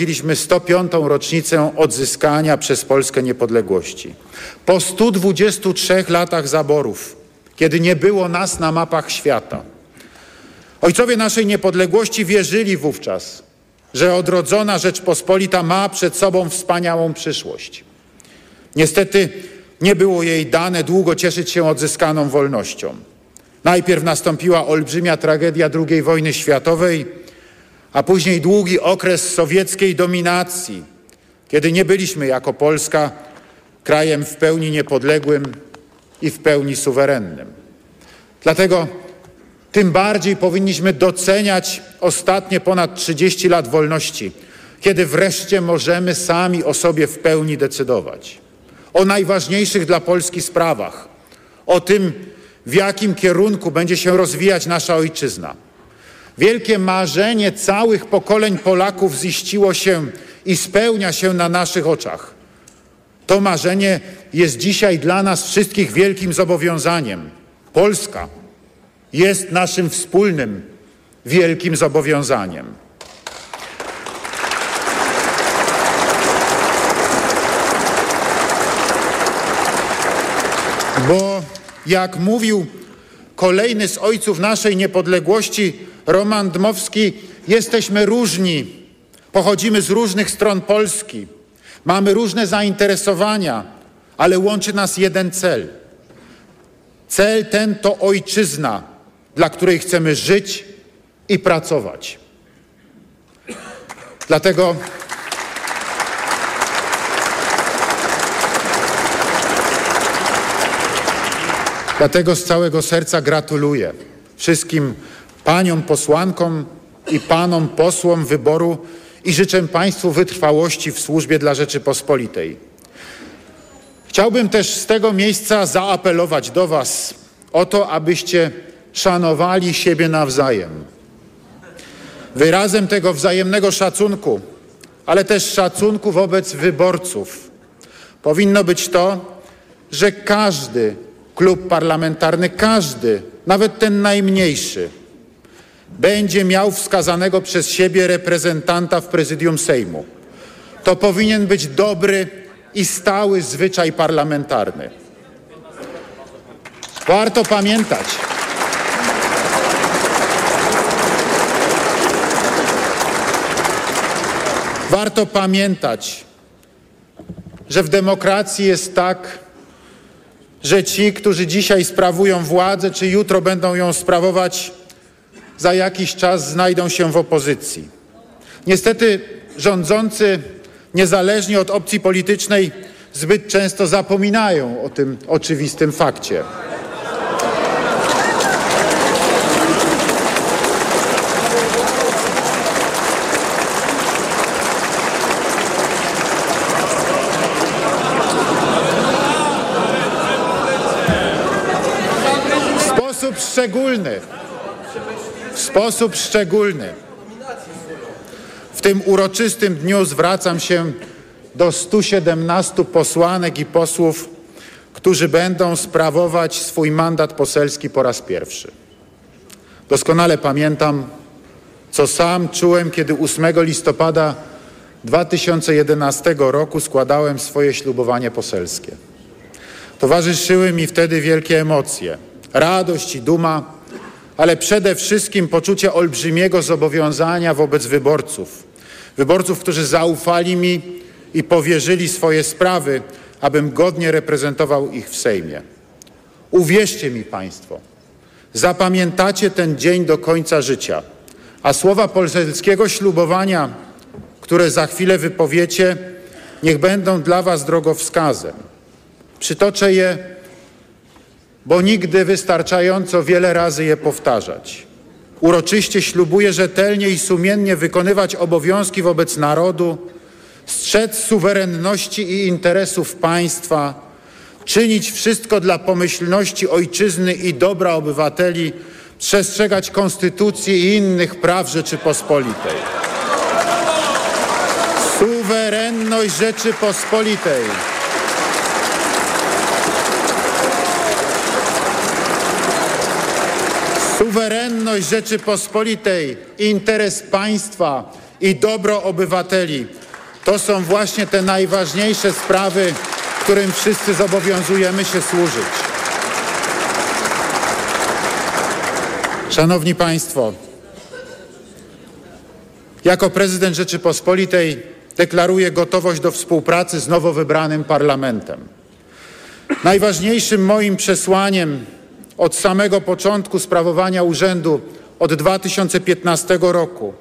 Mieliśmy 105. rocznicę odzyskania przez Polskę niepodległości. Po 123 latach zaborów, kiedy nie było nas na mapach świata, ojcowie naszej niepodległości wierzyli wówczas, że odrodzona Rzeczpospolita ma przed sobą wspaniałą przyszłość. Niestety nie było jej dane długo cieszyć się odzyskaną wolnością. Najpierw nastąpiła olbrzymia tragedia II wojny światowej, a później długi okres sowieckiej dominacji, kiedy nie byliśmy jako Polska krajem w pełni niepodległym i w pełni suwerennym. Dlatego tym bardziej powinniśmy doceniać ostatnie ponad 30 lat wolności, kiedy wreszcie możemy sami o sobie w pełni decydować. O najważniejszych dla Polski sprawach, o tym, w jakim kierunku będzie się rozwijać nasza ojczyzna. Wielkie marzenie całych pokoleń Polaków ziściło się i spełnia się na naszych oczach. To marzenie jest dzisiaj dla nas wszystkich wielkim zobowiązaniem. Polska jest naszym wspólnym wielkim zobowiązaniem. Bo jak mówił kolejny z ojców naszej niepodległości, Roman Dmowski, jesteśmy różni, pochodzimy z różnych stron Polski, mamy różne zainteresowania, ale łączy nas jeden cel. Cel ten to ojczyzna, dla której chcemy żyć i pracować. Dlatego Dlatego z całego serca gratuluję wszystkim paniom posłankom i panom posłom wyboru i życzę Państwu wytrwałości w służbie dla Rzeczypospolitej. Chciałbym też z tego miejsca zaapelować do Was o to, abyście szanowali siebie nawzajem. Wyrazem tego wzajemnego szacunku, ale też szacunku wobec wyborców powinno być to, że każdy klub parlamentarny, każdy, nawet ten najmniejszy, będzie miał wskazanego przez siebie reprezentanta w prezydium Sejmu. To powinien być dobry i stały zwyczaj parlamentarny. Warto pamiętać, warto pamiętać, że w demokracji jest tak, że ci, którzy dzisiaj sprawują władzę, czy jutro będą ją sprawować, za jakiś czas znajdą się w opozycji. Niestety rządzący, niezależnie od opcji politycznej, zbyt często zapominają o tym oczywistym fakcie. W sposób szczególny, w sposób szczególny w tym uroczystym dniu zwracam się do 117 posłanek i posłów, którzy będą sprawować swój mandat poselski po raz pierwszy. Doskonale pamiętam, co sam czułem, kiedy 8 listopada 2011 roku składałem swoje ślubowanie poselskie. Towarzyszyły mi wtedy wielkie emocje, radość i duma, ale przede wszystkim poczucie olbrzymiego zobowiązania wobec wyborców. Wyborców, którzy zaufali mi i powierzyli swoje sprawy, abym godnie reprezentował ich w Sejmie. Uwierzcie mi Państwo, zapamiętacie ten dzień do końca życia, a słowa poselskiego ślubowania, które za chwilę wypowiecie, niech będą dla Was drogowskazem. Przytoczę je, bo nigdy wystarczająco wiele razy je powtarzać. Uroczyście ślubuję rzetelnie i sumiennie wykonywać obowiązki wobec narodu, strzec suwerenności i interesów państwa, czynić wszystko dla pomyślności ojczyzny i dobra obywateli, przestrzegać konstytucji i innych praw Rzeczypospolitej. Suwerenność Rzeczypospolitej. Suwerenność Rzeczypospolitej, interes państwa i dobro obywateli to są właśnie te najważniejsze sprawy, którym wszyscy zobowiązujemy się służyć. Szanowni Państwo, jako prezydent Rzeczypospolitej deklaruję gotowość do współpracy z nowo wybranym parlamentem. Najważniejszym moim przesłaniem od samego początku sprawowania urzędu od 2015 roku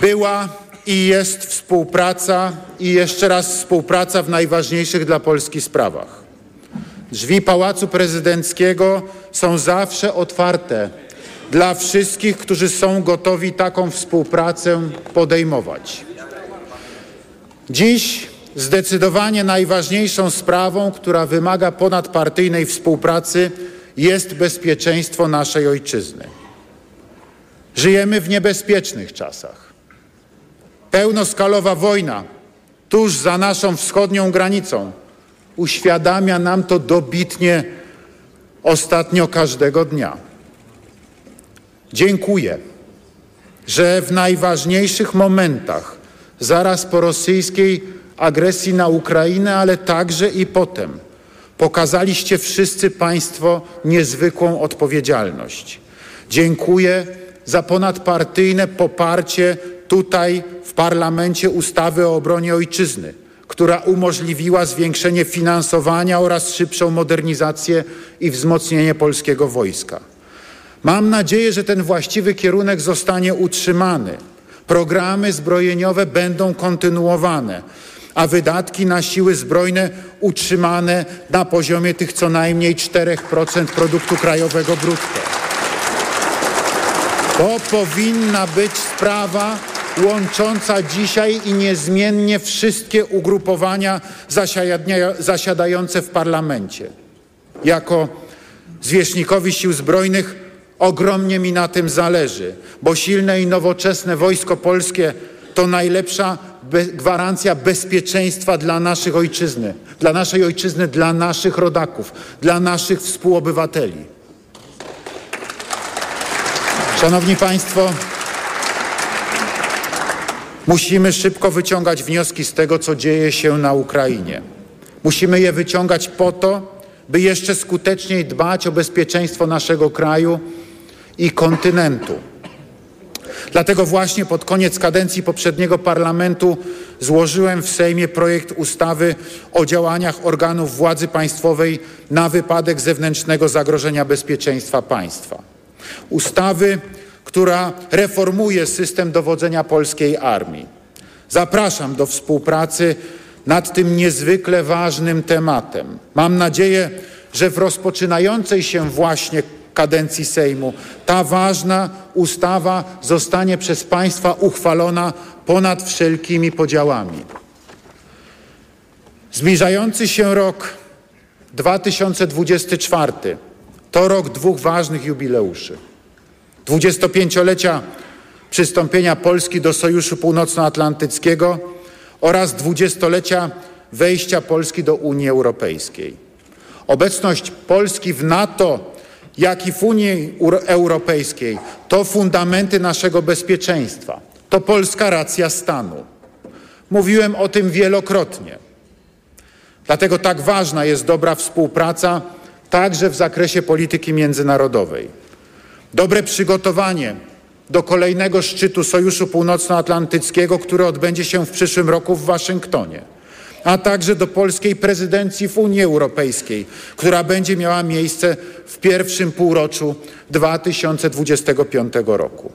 była i jest współpraca i jeszcze raz współpraca w najważniejszych dla Polski sprawach. Drzwi Pałacu Prezydenckiego są zawsze otwarte dla wszystkich, którzy są gotowi taką współpracę podejmować. Dziś zdecydowanie najważniejszą sprawą, która wymaga ponadpartyjnej współpracy jest bezpieczeństwo naszej ojczyzny. Żyjemy w niebezpiecznych czasach. Pełnoskalowa wojna tuż za naszą wschodnią granicą uświadamia nam to dobitnie ostatnio każdego dnia. Dziękuję, że w najważniejszych momentach, zaraz po rosyjskiej agresji na Ukrainę, ale także i potem, pokazaliście wszyscy Państwo niezwykłą odpowiedzialność. Dziękuję za ponadpartyjne poparcie tutaj w parlamencie ustawy o obronie ojczyzny, która umożliwiła zwiększenie finansowania oraz szybszą modernizację i wzmocnienie polskiego wojska. Mam nadzieję, że ten właściwy kierunek zostanie utrzymany. Programy zbrojeniowe będą kontynuowane, a wydatki na siły zbrojne utrzymane na poziomie tych co najmniej 4% produktu krajowego brutto. To powinna być sprawa łącząca dzisiaj i niezmiennie wszystkie ugrupowania zasiadające w parlamencie. Jako zwierzchnikowi sił zbrojnych ogromnie mi na tym zależy, bo silne i nowoczesne Wojsko Polskie to najlepsza be gwarancja bezpieczeństwa dla naszych ojczyzny, dla naszej ojczyzny, dla naszych rodaków, dla naszych współobywateli. Szanowni Państwo, musimy szybko wyciągać wnioski z tego, co dzieje się na Ukrainie. Musimy je wyciągać po to, by jeszcze skuteczniej dbać o bezpieczeństwo naszego kraju i kontynentu. Dlatego właśnie pod koniec kadencji poprzedniego parlamentu złożyłem w Sejmie projekt ustawy o działaniach organów władzy państwowej na wypadek zewnętrznego zagrożenia bezpieczeństwa państwa. Ustawy, która reformuje system dowodzenia polskiej armii. Zapraszam do współpracy nad tym niezwykle ważnym tematem. Mam nadzieję, że w rozpoczynającej się właśnie kadencji Sejmu ta ważna ustawa zostanie przez Państwa uchwalona ponad wszelkimi podziałami. Zbliżający się rok 2024 to rok dwóch ważnych jubileuszy. 25-lecia przystąpienia Polski do Sojuszu Północnoatlantyckiego oraz 20-lecia wejścia Polski do Unii Europejskiej. Obecność Polski w NATO, jak i w Unii Europejskiej to fundamenty naszego bezpieczeństwa. To polska racja stanu. Mówiłem o tym wielokrotnie. Dlatego tak ważna jest dobra współpraca także w zakresie polityki międzynarodowej. Dobre przygotowanie do kolejnego szczytu Sojuszu Północnoatlantyckiego, który odbędzie się w przyszłym roku w Waszyngtonie, a także do polskiej prezydencji w Unii Europejskiej, która będzie miała miejsce w pierwszym półroczu 2025 roku.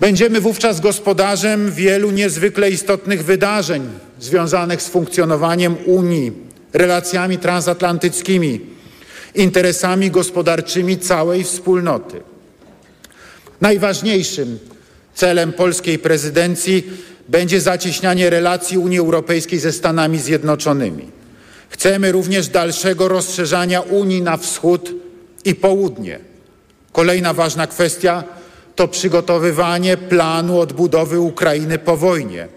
Będziemy wówczas gospodarzem wielu niezwykle istotnych wydarzeń związanych z funkcjonowaniem Unii, relacjami transatlantyckimi, interesami gospodarczymi całej wspólnoty. Najważniejszym celem polskiej prezydencji będzie zacieśnianie relacji Unii Europejskiej ze Stanami Zjednoczonymi. Chcemy również dalszego rozszerzania Unii na wschód i południe. Kolejna ważna kwestia to przygotowywanie planu odbudowy Ukrainy po wojnie.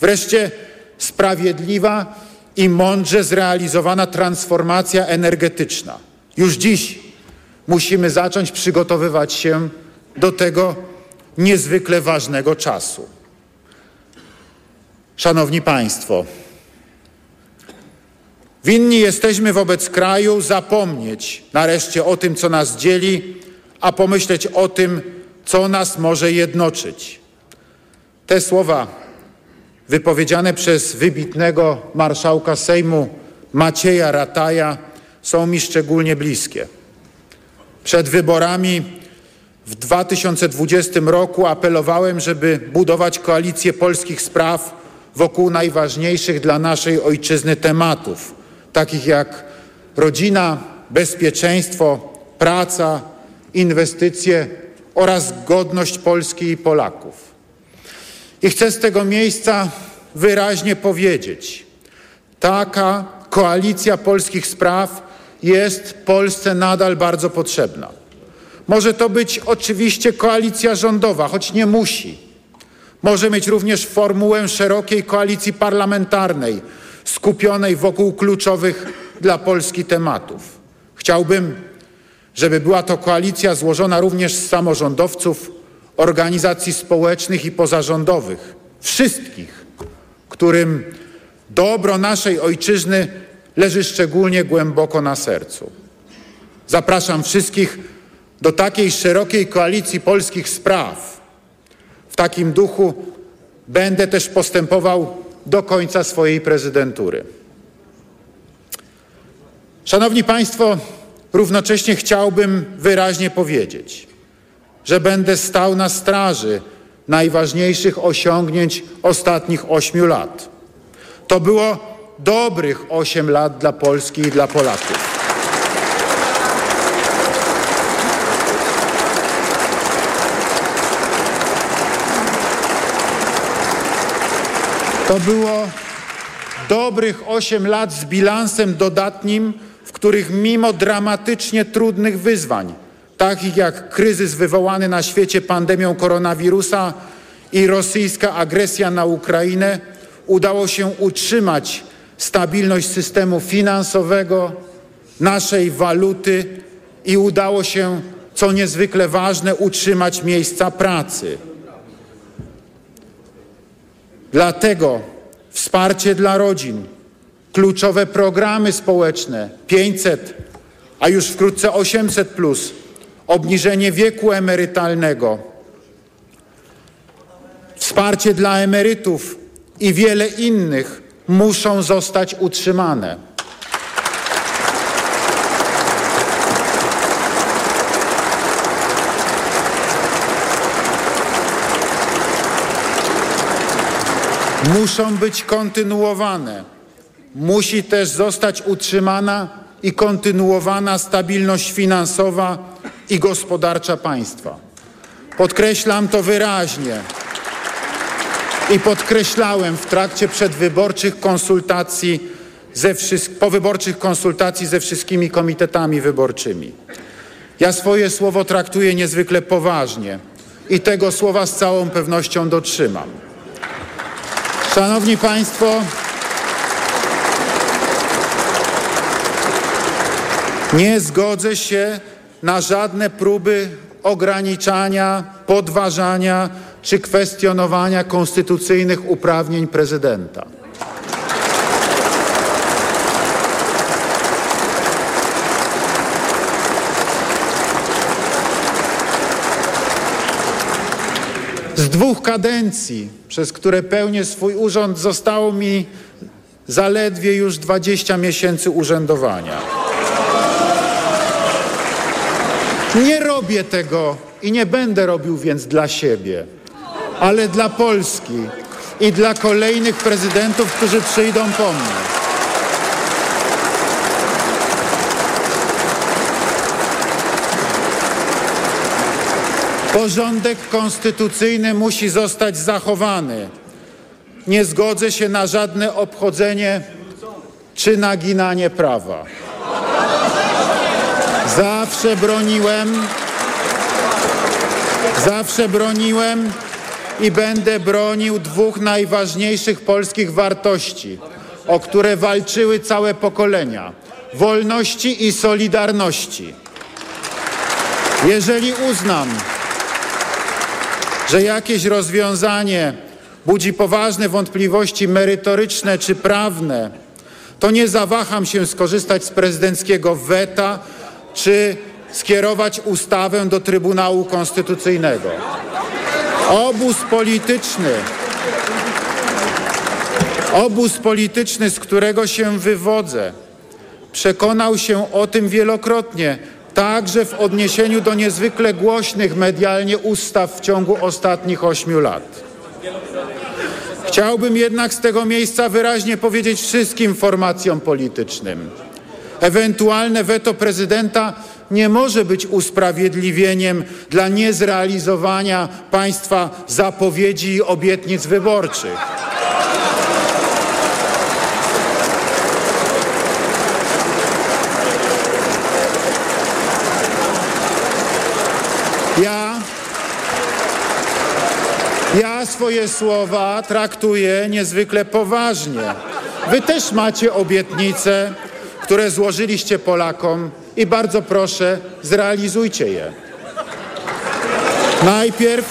Wreszcie sprawiedliwa i mądrze zrealizowana transformacja energetyczna. Już dziś musimy zacząć przygotowywać się do tego niezwykle ważnego czasu. Szanowni Państwo, winni jesteśmy wobec kraju zapomnieć nareszcie o tym, co nas dzieli, a pomyśleć o tym, co nas może jednoczyć. Te słowa wypowiedziane przez wybitnego marszałka Sejmu Macieja Rataja są mi szczególnie bliskie. Przed wyborami w 2020 roku apelowałem, żeby budować koalicję polskich spraw wokół najważniejszych dla naszej ojczyzny tematów, takich jak rodzina, bezpieczeństwo, praca, inwestycje oraz godność Polski i Polaków. I chcę z tego miejsca wyraźnie powiedzieć, taka koalicja polskich spraw jest Polsce nadal bardzo potrzebna. Może to być oczywiście koalicja rządowa, choć nie musi. Może mieć również formułę szerokiej koalicji parlamentarnej, skupionej wokół kluczowych dla Polski tematów. Chciałbym, żeby była to koalicja złożona również z samorządowców, organizacji społecznych i pozarządowych, wszystkich, którym dobro naszej ojczyzny leży szczególnie głęboko na sercu. Zapraszam wszystkich do takiej szerokiej koalicji polskich spraw. Takim duchu będę też postępował do końca swojej prezydentury. Szanowni Państwo, równocześnie chciałbym wyraźnie powiedzieć, że będę stał na straży najważniejszych osiągnięć ostatnich ośmiu lat. To było dobrych osiem lat dla Polski i dla Polaków. To było dobrych osiem lat z bilansem dodatnim, w których mimo dramatycznie trudnych wyzwań, takich jak kryzys wywołany na świecie pandemią koronawirusa i rosyjska agresja na Ukrainę, udało się utrzymać stabilność systemu finansowego, naszej waluty i udało się, co niezwykle ważne, utrzymać miejsca pracy. Dlatego wsparcie dla rodzin, kluczowe programy społeczne 500, a już wkrótce 800, plus, obniżenie wieku emerytalnego, wsparcie dla emerytów i wiele innych muszą zostać utrzymane. Muszą być kontynuowane. Musi też zostać utrzymana i kontynuowana stabilność finansowa i gospodarcza państwa. Podkreślam to wyraźnie i podkreślałem w trakcie przedwyborczych konsultacji ze powyborczych konsultacji ze wszystkimi komitetami wyborczymi. Ja swoje słowo traktuję niezwykle poważnie i tego słowa z całą pewnością dotrzymam. Szanowni Państwo, nie zgodzę się na żadne próby ograniczania, podważania czy kwestionowania konstytucyjnych uprawnień prezydenta. Z dwóch kadencji, przez które pełnię swój urząd, zostało mi zaledwie już 20 miesięcy urzędowania. Nie robię tego i nie będę robił więc dla siebie, ale dla Polski i dla kolejnych prezydentów, którzy przyjdą po mnie. Porządek konstytucyjny musi zostać zachowany. Nie zgodzę się na żadne obchodzenie czy naginanie prawa. Zawsze broniłem, zawsze broniłem i będę bronił dwóch najważniejszych polskich wartości, o które walczyły całe pokolenia wolności i solidarności. Jeżeli uznam, że jakieś rozwiązanie budzi poważne wątpliwości merytoryczne czy prawne, to nie zawaham się skorzystać z prezydenckiego weta czy skierować ustawę do Trybunału Konstytucyjnego. Obóz polityczny, obóz polityczny, z którego się wywodzę, przekonał się o tym wielokrotnie, także w odniesieniu do niezwykle głośnych medialnie ustaw w ciągu ostatnich ośmiu lat. Chciałbym jednak z tego miejsca wyraźnie powiedzieć wszystkim formacjom politycznym. Ewentualne weto prezydenta nie może być usprawiedliwieniem dla niezrealizowania państwa zapowiedzi i obietnic wyborczych. Ja, ja swoje słowa traktuję niezwykle poważnie. Wy też macie obietnice, które złożyliście Polakom i bardzo proszę, zrealizujcie je. Najpierw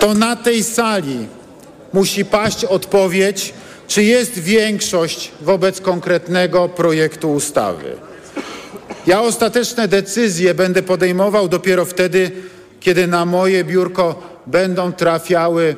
to na tej sali musi paść odpowiedź, czy jest większość wobec konkretnego projektu ustawy. Ja ostateczne decyzje będę podejmował dopiero wtedy, kiedy na moje biurko będą trafiały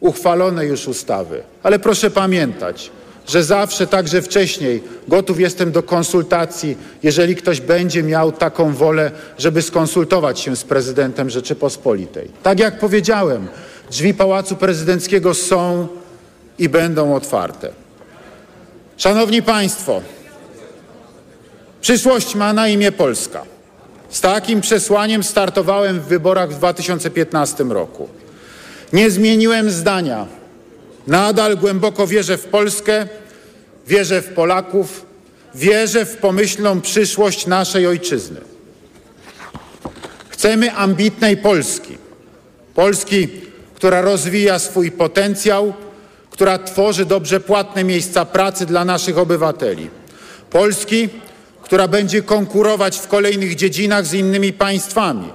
uchwalone już ustawy. Ale proszę pamiętać, że zawsze, także wcześniej, gotów jestem do konsultacji, jeżeli ktoś będzie miał taką wolę, żeby skonsultować się z prezydentem Rzeczypospolitej. Tak jak powiedziałem, drzwi Pałacu Prezydenckiego są i będą otwarte. Szanowni Państwo, przyszłość ma na imię Polska. Z takim przesłaniem startowałem w wyborach w 2015 roku. Nie zmieniłem zdania. Nadal głęboko wierzę w Polskę, wierzę w Polaków, wierzę w pomyślną przyszłość naszej ojczyzny. Chcemy ambitnej Polski. Polski, która rozwija swój potencjał, która tworzy dobrze płatne miejsca pracy dla naszych obywateli. Polski, która będzie konkurować w kolejnych dziedzinach z innymi państwami.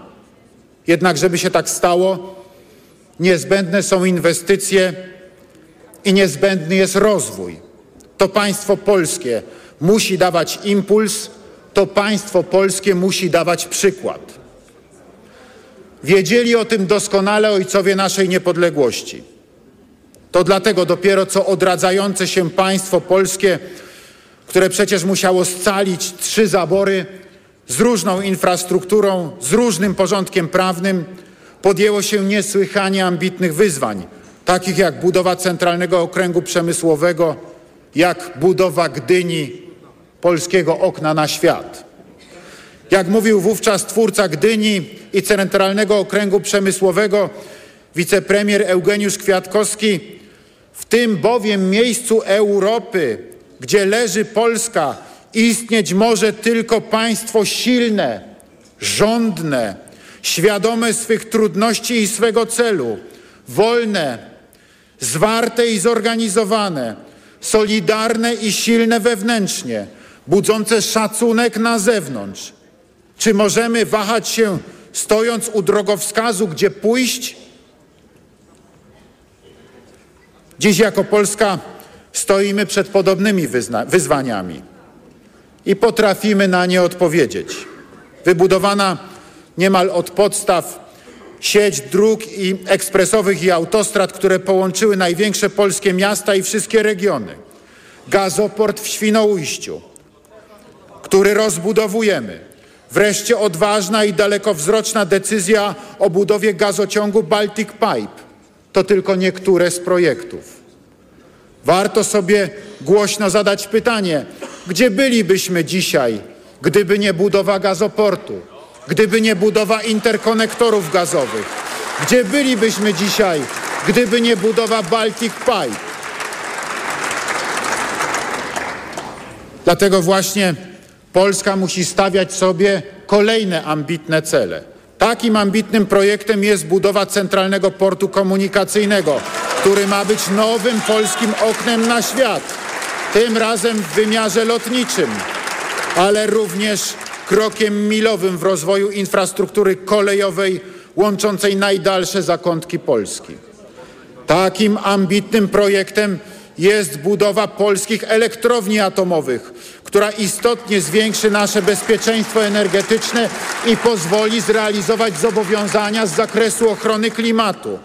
Jednak, żeby się tak stało, niezbędne są inwestycje i niezbędny jest rozwój. To państwo polskie musi dawać impuls, to państwo polskie musi dawać przykład. Wiedzieli o tym doskonale ojcowie naszej niepodległości. To dlatego dopiero co odradzające się państwo polskie, które przecież musiało scalić trzy zabory z różną infrastrukturą, z różnym porządkiem prawnym, podjęło się niesłychanie ambitnych wyzwań, takich jak budowa Centralnego Okręgu Przemysłowego, jak budowa Gdyni, polskiego okna na świat. Jak mówił wówczas twórca Gdyni i Centralnego Okręgu Przemysłowego, wicepremier Eugeniusz Kwiatkowski, w tym bowiem miejscu Europy, gdzie leży Polska, istnieć może tylko państwo silne, rządne, świadome swych trudności i swego celu, wolne, zwarte i zorganizowane, solidarne i silne wewnętrznie, budzące szacunek na zewnątrz. Czy możemy wahać się, stojąc u drogowskazu, gdzie pójść? Dziś jako Polska stoimy przed podobnymi wyzwaniami i potrafimy na nie odpowiedzieć. Wybudowana niemal od podstaw sieć dróg i ekspresowych i autostrad, które połączyły największe polskie miasta i wszystkie regiony. Gazoport w Świnoujściu, który rozbudowujemy. Wreszcie odważna i dalekowzroczna decyzja o budowie gazociągu Baltic Pipe. To tylko niektóre z projektów. Warto sobie głośno zadać pytanie, gdzie bylibyśmy dzisiaj, gdyby nie budowa gazoportu? gdyby nie budowa interkonektorów gazowych? Gdzie bylibyśmy dzisiaj, gdyby nie budowa Baltic Pipe? Dlatego właśnie Polska musi stawiać sobie kolejne ambitne cele. Takim ambitnym projektem jest budowa Centralnego Portu Komunikacyjnego, który ma być nowym polskim oknem na świat. Tym razem w wymiarze lotniczym, ale również krokiem milowym w rozwoju infrastruktury kolejowej łączącej najdalsze zakątki Polski. Takim ambitnym projektem jest budowa polskich elektrowni atomowych, która istotnie zwiększy nasze bezpieczeństwo energetyczne i pozwoli zrealizować zobowiązania z zakresu ochrony klimatu.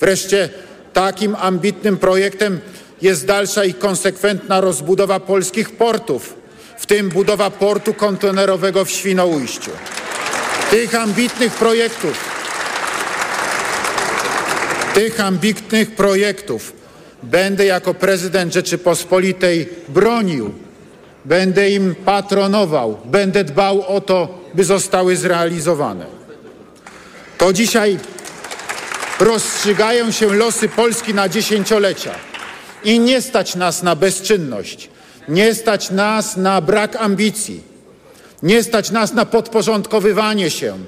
Wreszcie takim ambitnym projektem jest dalsza i konsekwentna rozbudowa polskich portów, w tym budowa portu kontenerowego w Świnoujściu. Tych ambitnych projektów, tych ambitnych projektów będę jako prezydent Rzeczypospolitej bronił, będę im patronował, będę dbał o to, by zostały zrealizowane. To dzisiaj rozstrzygają się losy Polski na dziesięciolecia i nie stać nas na bezczynność, nie stać nas na brak ambicji, nie stać nas na podporządkowywanie się.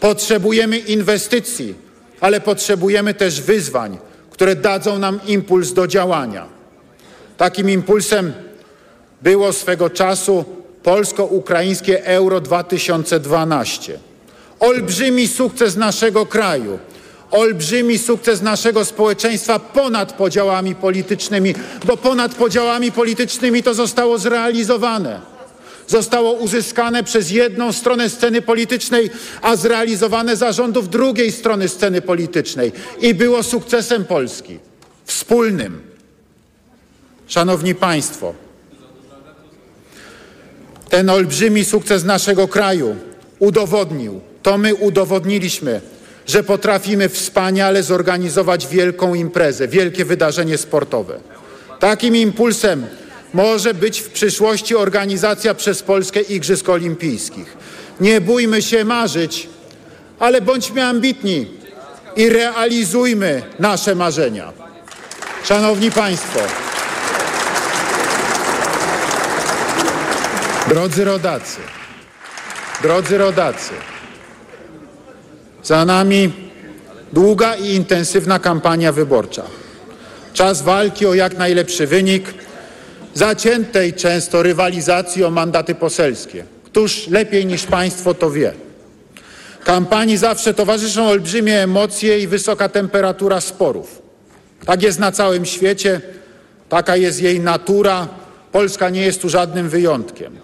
Potrzebujemy inwestycji, ale potrzebujemy też wyzwań, które dadzą nam impuls do działania. Takim impulsem było swego czasu polsko-ukraińskie Euro 2012. Olbrzymi sukces naszego kraju, olbrzymi sukces naszego społeczeństwa ponad podziałami politycznymi, bo ponad podziałami politycznymi to zostało zrealizowane. Zostało uzyskane przez jedną stronę sceny politycznej, a zrealizowane za rządów drugiej strony sceny politycznej i było sukcesem Polski. Wspólnym. Szanowni Państwo, ten olbrzymi sukces naszego kraju udowodnił, to my udowodniliśmy, że potrafimy wspaniale zorganizować wielką imprezę, wielkie wydarzenie sportowe. Takim impulsem może być w przyszłości organizacja przez Polskę Igrzysk Olimpijskich. Nie bójmy się marzyć, ale bądźmy ambitni i realizujmy nasze marzenia. Szanowni Państwo, drodzy rodacy, drodzy rodacy, za nami długa i intensywna kampania wyborcza. Czas walki o jak najlepszy wynik, zaciętej często rywalizacji o mandaty poselskie. Któż lepiej niż Państwo to wie? Kampanii zawsze towarzyszą olbrzymie emocje i wysoka temperatura sporów. Tak jest na całym świecie, taka jest jej natura. Polska nie jest tu żadnym wyjątkiem.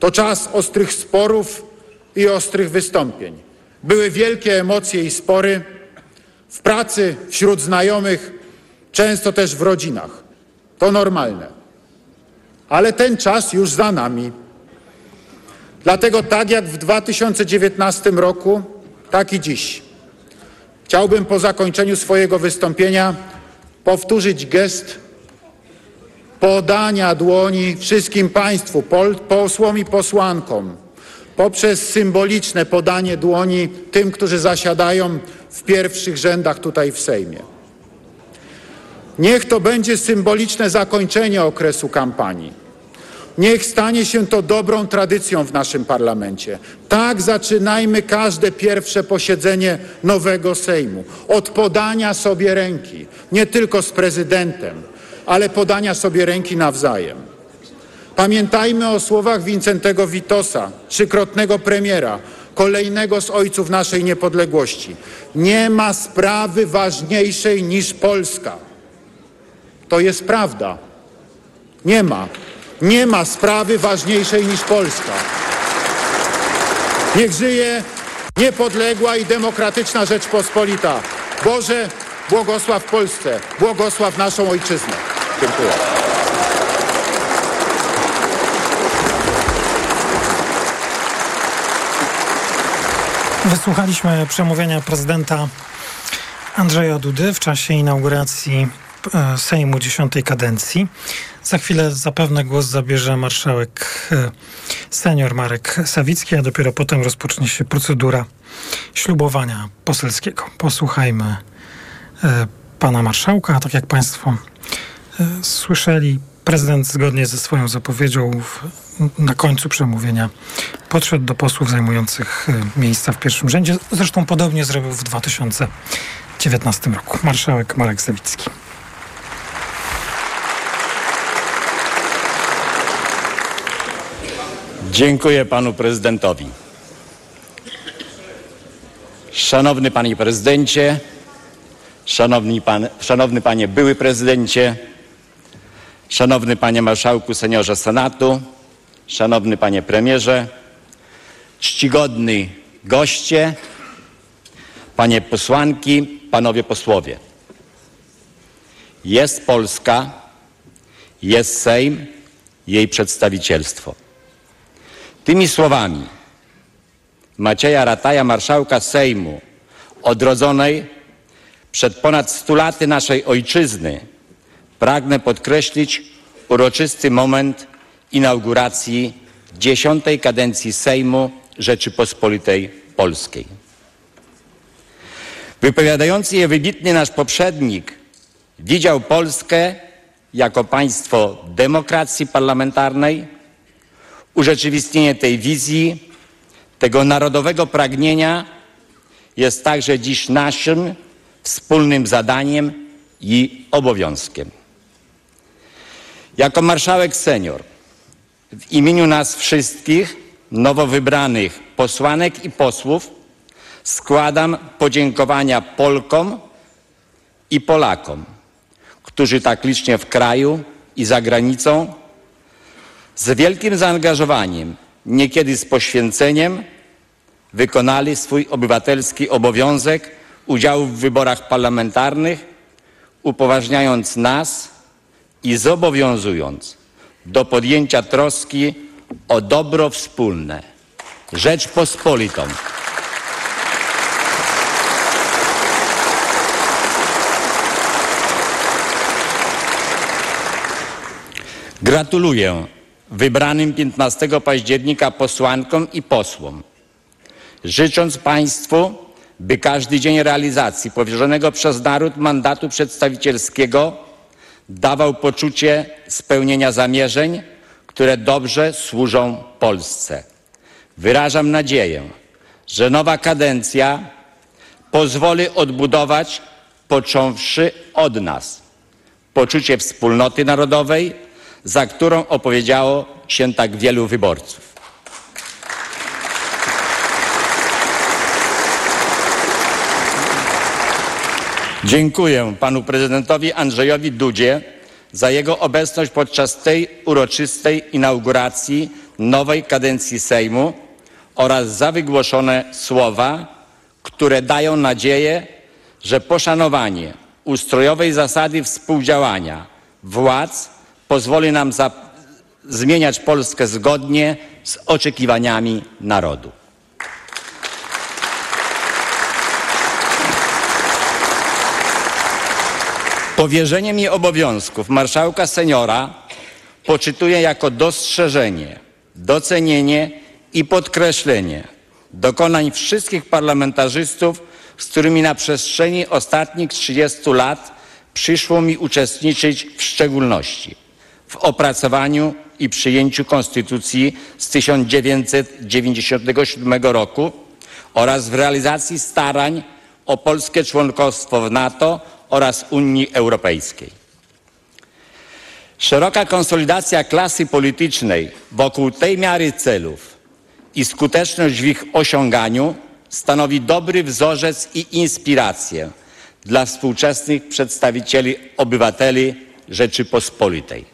To czas ostrych sporów i ostrych wystąpień. Były wielkie emocje i spory w pracy, wśród znajomych, często też w rodzinach. To normalne. Ale ten czas już za nami. Dlatego tak jak w 2019 roku, tak i dziś. Chciałbym po zakończeniu swojego wystąpienia powtórzyć gest podania dłoni wszystkim Państwu, posłom i posłankom, poprzez symboliczne podanie dłoni tym, którzy zasiadają w pierwszych rzędach tutaj w Sejmie. Niech to będzie symboliczne zakończenie okresu kampanii. Niech stanie się to dobrą tradycją w naszym parlamencie. Tak zaczynajmy każde pierwsze posiedzenie nowego Sejmu. Od podania sobie ręki, nie tylko z prezydentem, ale podania sobie ręki nawzajem. Pamiętajmy o słowach Wincentego Witosa, trzykrotnego premiera, kolejnego z ojców naszej niepodległości. Nie ma sprawy ważniejszej niż Polska. To jest prawda. Nie ma. Nie ma sprawy ważniejszej niż Polska. Niech żyje niepodległa i demokratyczna Rzeczpospolita. Boże, błogosław Polsce, błogosław naszą ojczyznę. Dziękuję. Wysłuchaliśmy przemówienia prezydenta Andrzeja Dudy w czasie inauguracji e, Sejmu dziesiątej kadencji. Za chwilę zapewne głos zabierze marszałek e, senior Marek Sawicki, a dopiero potem rozpocznie się procedura ślubowania poselskiego. Posłuchajmy e, pana marszałka. Tak jak państwo słyszeli, prezydent zgodnie ze swoją zapowiedzią na końcu przemówienia podszedł do posłów zajmujących e, miejsca w pierwszym rzędzie. Zresztą podobnie zrobił w 2019 roku. Marszałek Marek Zawicki. Dziękuję panu prezydentowi. Szanowny Panie Prezydencie, Szanowni pan, Szanowny Panie Były Prezydencie, Szanowny Panie Marszałku Seniorze Senatu, Szanowny Panie Premierze, czcigodni goście, Panie posłanki, Panowie posłowie. Jest Polska, jest Sejm, jej przedstawicielstwo. Tymi słowami Macieja Rataja, marszałka Sejmu, odrodzonej przed ponad stu laty naszej ojczyzny, pragnę podkreślić uroczysty moment inauguracji dziesiątej kadencji Sejmu Rzeczypospolitej Polskiej. Wypowiadający je wybitny nasz poprzednik widział Polskę jako państwo demokracji parlamentarnej. Urzeczywistnienie tej wizji, tego narodowego pragnienia jest także dziś naszym wspólnym zadaniem i obowiązkiem. Jako marszałek senior w imieniu nas wszystkich, nowo wybranych posłanek i posłów, składam podziękowania Polkom i Polakom, którzy tak licznie w kraju i za granicą z wielkim zaangażowaniem, niekiedy z poświęceniem, wykonali swój obywatelski obowiązek udziału w wyborach parlamentarnych, upoważniając nas i zobowiązując do podjęcia troski o dobro wspólne, Rzeczpospolitą. Gratuluję wybranym 15 października posłankom i posłom, życząc Państwu, by każdy dzień realizacji powierzonego przez naród mandatu przedstawicielskiego dawał poczucie spełnienia zamierzeń, które dobrze służą Polsce. Wyrażam nadzieję, że nowa kadencja pozwoli odbudować, począwszy od nas, poczucie wspólnoty narodowej, za którą opowiedziało się tak wielu wyborców. Dziękuję panu prezydentowi Andrzejowi Dudzie za jego obecność podczas tej uroczystej inauguracji nowej kadencji Sejmu oraz za wygłoszone słowa, które dają nadzieję, że poszanowanie ustrojowej zasady współdziałania władz pozwoli nam zmieniać Polskę zgodnie z oczekiwaniami narodu. Powierzenie mi obowiązków marszałka seniora poczytuję jako dostrzeżenie, docenienie i podkreślenie dokonań wszystkich parlamentarzystów, z którymi na przestrzeni ostatnich 30 lat przyszło mi uczestniczyć w szczególności w opracowaniu i przyjęciu Konstytucji z 1997 roku oraz w realizacji starań o polskie członkostwo w NATO oraz Unii Europejskiej. Szeroka konsolidacja klasy politycznej wokół tej miary celów i skuteczność w ich osiąganiu stanowi dobry wzorzec i inspirację dla współczesnych przedstawicieli obywateli Rzeczypospolitej.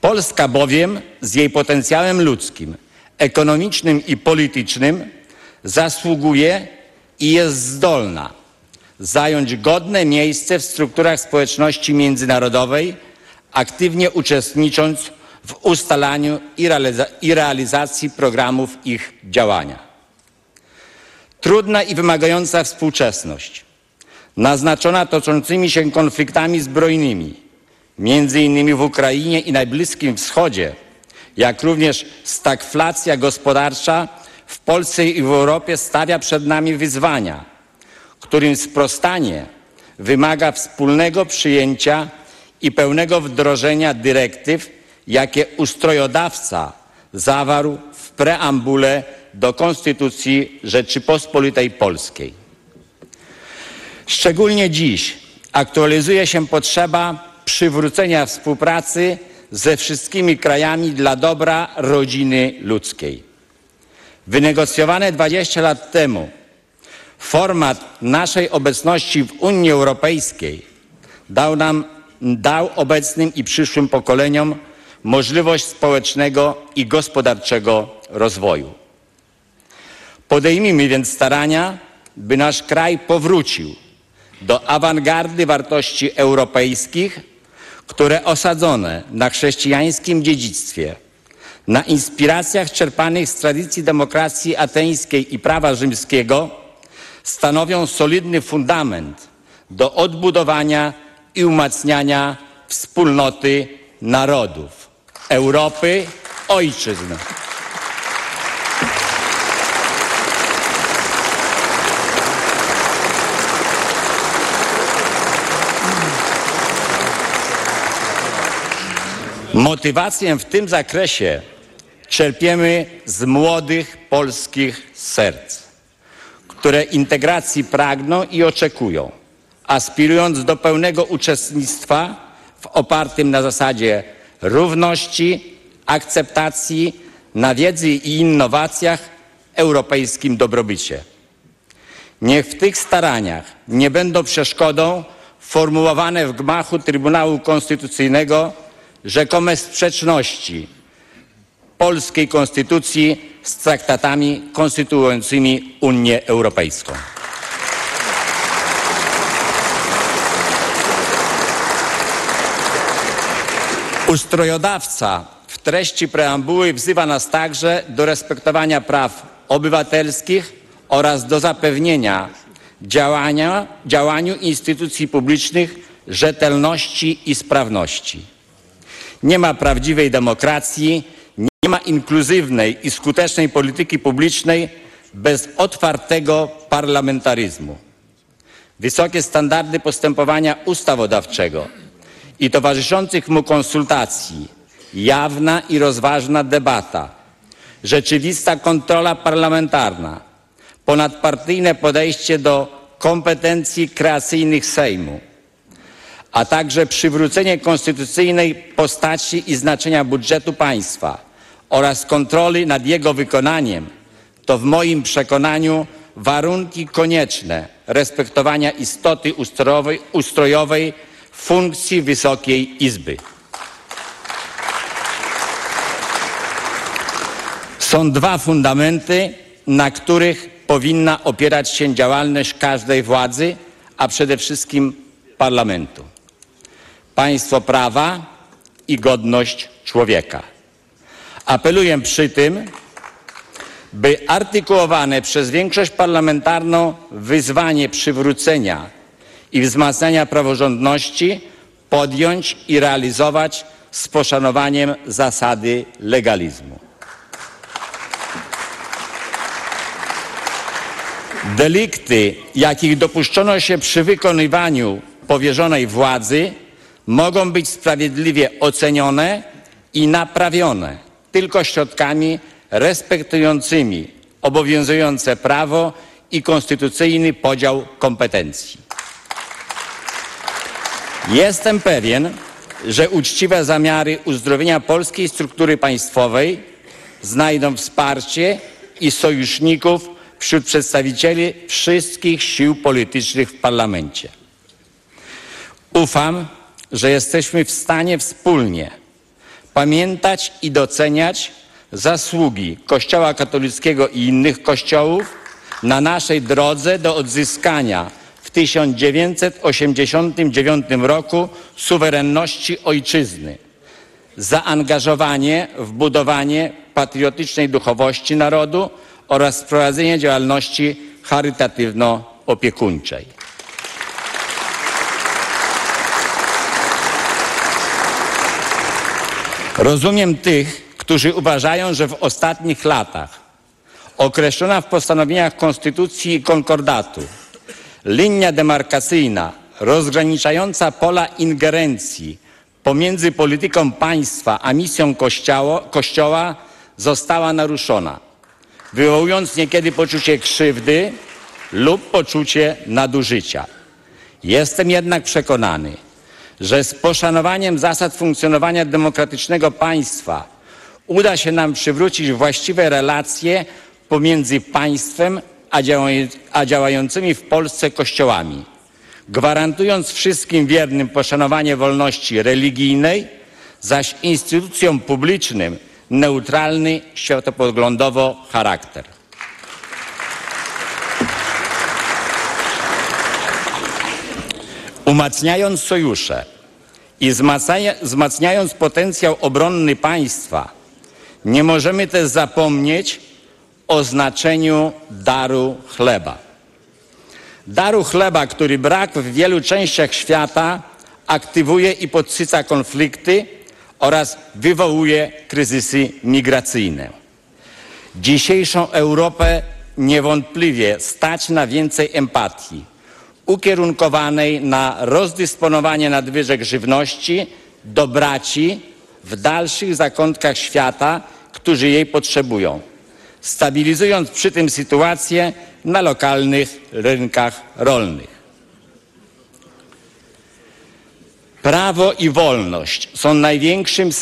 Polska bowiem z jej potencjałem ludzkim, ekonomicznym i politycznym zasługuje i jest zdolna zająć godne miejsce w strukturach społeczności międzynarodowej, aktywnie uczestnicząc w ustalaniu i, realiza i realizacji programów ich działania. Trudna i wymagająca współczesność, naznaczona toczącymi się konfliktami zbrojnymi, między innymi w Ukrainie i na Bliskim Wschodzie, jak również stagflacja gospodarcza w Polsce i w Europie stawia przed nami wyzwania – którym sprostanie wymaga wspólnego przyjęcia i pełnego wdrożenia dyrektyw, jakie ustrojodawca zawarł w preambule do Konstytucji Rzeczypospolitej Polskiej. Szczególnie dziś aktualizuje się potrzeba przywrócenia współpracy ze wszystkimi krajami dla dobra rodziny ludzkiej. Wynegocjowane 20 lat temu Format naszej obecności w Unii Europejskiej dał nam, dał obecnym i przyszłym pokoleniom możliwość społecznego i gospodarczego rozwoju. Podejmijmy więc starania, by nasz kraj powrócił do awangardy wartości europejskich, które osadzone na chrześcijańskim dziedzictwie, na inspiracjach czerpanych z tradycji demokracji ateńskiej i prawa rzymskiego stanowią solidny fundament do odbudowania i umacniania wspólnoty narodów Europy, ojczyzn. Motywację w tym zakresie czerpiemy z młodych polskich serc, które integracji pragną i oczekują, aspirując do pełnego uczestnictwa w opartym na zasadzie równości, akceptacji, na wiedzy i innowacjach europejskim dobrobycie. Niech w tych staraniach nie będą przeszkodą formułowane w gmachu Trybunału Konstytucyjnego rzekome sprzeczności polskiej konstytucji z traktatami konstytuującymi Unię Europejską. Ustrojodawca w treści preambuły wzywa nas także do respektowania praw obywatelskich oraz do zapewnienia działania, działaniu instytucji publicznych rzetelności i sprawności. Nie ma prawdziwej demokracji, nie ma inkluzywnej i skutecznej polityki publicznej bez otwartego parlamentaryzmu. Wysokie standardy postępowania ustawodawczego i towarzyszących mu konsultacji, jawna i rozważna debata, rzeczywista kontrola parlamentarna, ponadpartyjne podejście do kompetencji kreacyjnych Sejmu, a także przywrócenie konstytucyjnej postaci i znaczenia budżetu państwa oraz kontroli nad jego wykonaniem to w moim przekonaniu warunki konieczne respektowania istoty ustrojowej, ustrojowej funkcji Wysokiej Izby. Są dwa fundamenty, na których powinna opierać się działalność każdej władzy, a przede wszystkim parlamentu. Państwo prawa i godność człowieka. Apeluję przy tym, by artykułowane przez większość parlamentarną wyzwanie przywrócenia i wzmacniania praworządności podjąć i realizować z poszanowaniem zasady legalizmu. Delikty, jakich dopuszczono się przy wykonywaniu powierzonej władzy, mogą być sprawiedliwie ocenione i naprawione tylko środkami respektującymi obowiązujące prawo i konstytucyjny podział kompetencji. Jestem pewien, że uczciwe zamiary uzdrowienia polskiej struktury państwowej znajdą wsparcie i sojuszników wśród przedstawicieli wszystkich sił politycznych w parlamencie. Ufam, że jesteśmy w stanie wspólnie pamiętać i doceniać zasługi Kościoła katolickiego i innych kościołów na naszej drodze do odzyskania w 1989 roku suwerenności ojczyzny, zaangażowanie w budowanie patriotycznej duchowości narodu oraz prowadzenie działalności charytatywno-opiekuńczej. Rozumiem tych, którzy uważają, że w ostatnich latach określona w postanowieniach Konstytucji i Konkordatu linia demarkacyjna rozgraniczająca pola ingerencji pomiędzy polityką państwa a misją kościoła, kościoła została naruszona, wywołując niekiedy poczucie krzywdy lub poczucie nadużycia. Jestem jednak przekonany, że z poszanowaniem zasad funkcjonowania demokratycznego państwa uda się nam przywrócić właściwe relacje pomiędzy państwem a, działaj, a działającymi w Polsce kościołami, gwarantując wszystkim wiernym poszanowanie wolności religijnej, zaś instytucjom publicznym neutralny światopoglądowo charakter. Umacniając sojusze i wzmacnia- wzmacniając potencjał obronny państwa, nie możemy też zapomnieć o znaczeniu daru chleba. Daru chleba, który brak w wielu częściach świata aktywuje i podsyca konflikty oraz wywołuje kryzysy migracyjne. Dzisiejszą Europę niewątpliwie stać na więcej empatii, ukierunkowanej na rozdysponowanie nadwyżek żywności do braci w dalszych zakątkach świata, którzy jej potrzebują, stabilizując przy tym sytuację na lokalnych rynkach rolnych. Prawo i wolność są największym